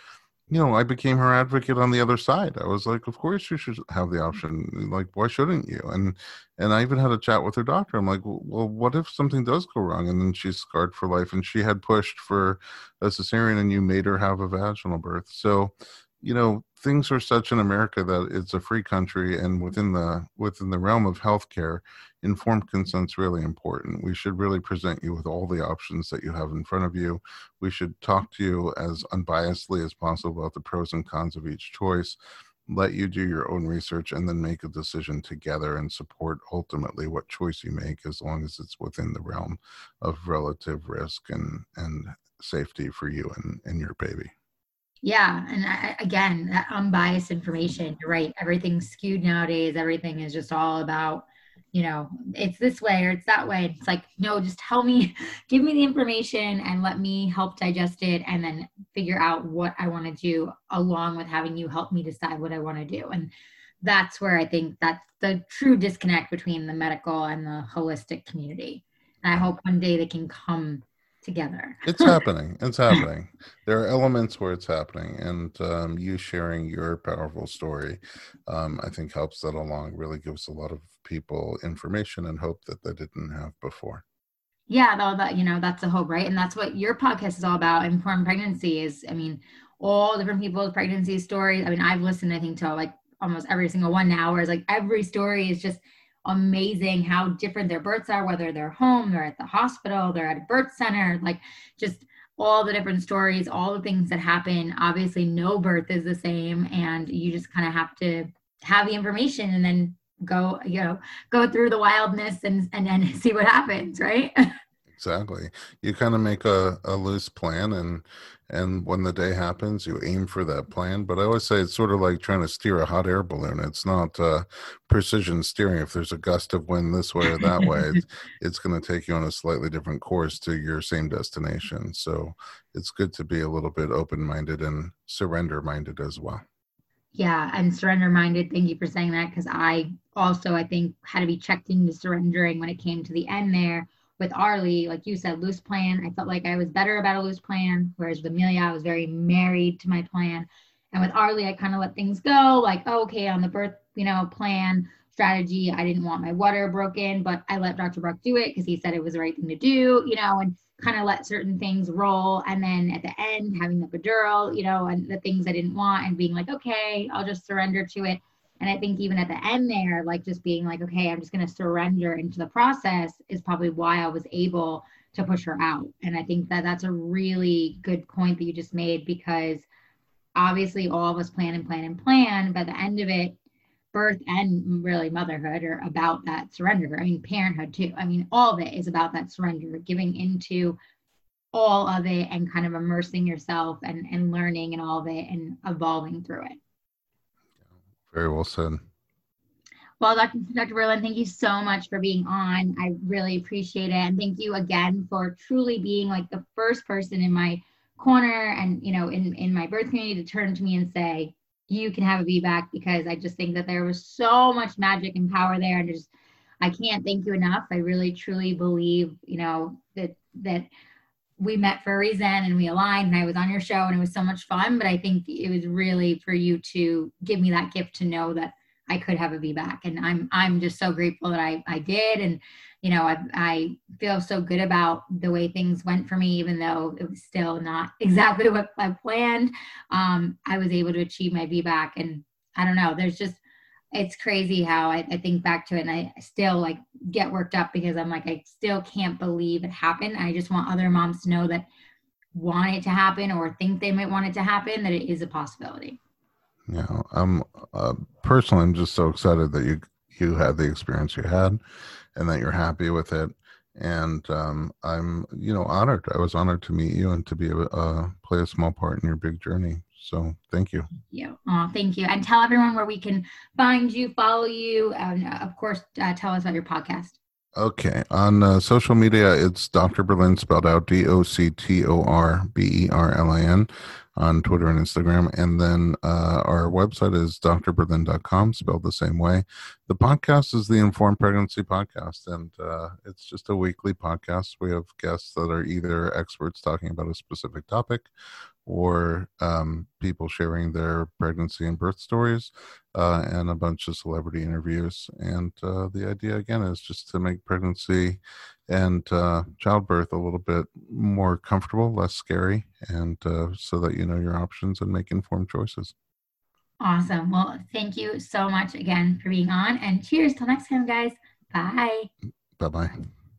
you know, I became her advocate on the other side. I was like, of course you should have the option. Like, why shouldn't you? And and I even had a chat with her doctor. I'm like, well, what if something does go wrong? And then she's scarred for life. And she had pushed for a cesarean, and you made her have a vaginal birth. So, you know, things are such in America that it's a free country, and within the within the realm of healthcare, informed consent is really important. We should really present you with all the options that you have in front of you. We should talk to you as unbiasedly as possible about the pros and cons of each choice. Let you do your own research and then make a decision together and support ultimately what choice you make as long as it's within the realm of relative risk and, and safety for you and, and your baby. Yeah, and I, again, that unbiased information. You're right. Everything's skewed nowadays. Everything is just all about you know, it's this way or it's that way. It's like, no, just tell me, [laughs] give me the information and let me help digest it and then figure out what I want to do along with having you help me decide what I want to do. And that's where I think that's the true disconnect between the medical and the holistic community. And I hope one day they can come together. it's happening. It's happening. There are elements where it's happening, and um, you sharing your powerful story, um, I think, helps that along. Really gives a lot of people information and hope that they didn't have before. Yeah, though that you know that's a hope, right? And that's what your podcast is all about. Informed pregnancy is, I mean, all different people's pregnancy stories. I mean, I've listened, I think, to like almost every single one now. Whereas like every story is just amazing how different their births are, whether they're home, they're at the hospital, they're at a birth center, like just all the different stories, all the things that happen. Obviously, no birth is the same, and you just kind of have to have the information and then go, you know, go through the wildness and and then [laughs] see what happens, right? [laughs] exactly. You kind of make a, a loose plan and and when the day happens you aim for that plan. But i always say it's sort of like trying to steer a hot air balloon. It's not uh, precision steering. If there's a gust of wind this way or that way it's, [laughs] it's going to take you on a slightly different course to your same destination. So it's good to be a little bit open-minded and surrender minded as well. Yeah and surrender minded thank you for saying that because i also i think had to be checked into surrendering when it came to the end there with Arlie, like you said, loose plan. I felt like I was better about a loose plan, whereas with Amelia, I was very married to my plan. And with Arlie, I kind of let things go, like, oh, okay, on the birth, you know, plan strategy, I didn't want my water broken, but I let Dr. Brock do it because he said it was the right thing to do, you know, and kind of let certain things roll. And then at the end, having the epidural, you know, and the things I didn't want and being like, okay, I'll just surrender to it. And I think even at the end there, like just being like, okay, I'm just going to surrender into the process is probably why I was able to push her out. And I think that that's a really good point that you just made because obviously all of us plan and plan and plan, at the end of it, birth and really motherhood are about that surrender. I mean, parenthood too. I mean, all of it is about that surrender, giving into all of it and kind of immersing yourself and, and learning and all of it and evolving through it. Very well said. Well, Dr. Dr. Berlin, thank you so much for being on. I really appreciate it. And thank you again for truly being like the first person in my corner and, you know, in, in my birth community to turn to me and say, you can have a VBAC because I just think that there was so much magic and power there. And just, I can't thank you enough. I really truly believe, you know, that, that we met for a reason and we aligned and I was on your show and it was so much fun. But I think it was really for you to give me that gift to know that I could have a VBAC. And I'm I'm just so grateful that I I did. And you know, I I feel so good about the way things went for me, even though it was still not [laughs] exactly what I planned. Um, I was able to achieve my VBAC. And I don't know, there's just it's crazy how I, I think back to it and I still like get worked up because I'm like, I still can't believe it happened. I just want other moms to know that want it to happen or think they might want it to happen, that it is a possibility. Yeah, I'm uh, personally, I'm just so excited that you you had the experience you had, and that you're happy with it. And um, I'm, you know, honored. I was honored to meet you and to be able uh, play a small part in your big journey. So thank you. Thank you. Oh, thank you. And tell everyone where we can find you, follow you, and uh, of course, uh, tell us about your podcast. Okay. On uh, social media, it's Dr. Berlin spelled out D O C T O R B E R L I N on Twitter and Instagram. And then uh, our website is drberlin.com, spelled the same way. The podcast is the Informed Pregnancy Podcast, and uh, it's just a weekly podcast. We have guests that are either experts talking about a specific topic or um, people sharing their pregnancy and birth stories uh, and a bunch of celebrity interviews. And uh, the idea, again, is just to make pregnancy and uh, childbirth a little bit more comfortable, less scary, and uh, so that you know your options and make informed choices. Awesome. Well, thank you so much again for being on, and cheers till next time, guys. Bye. Bye bye.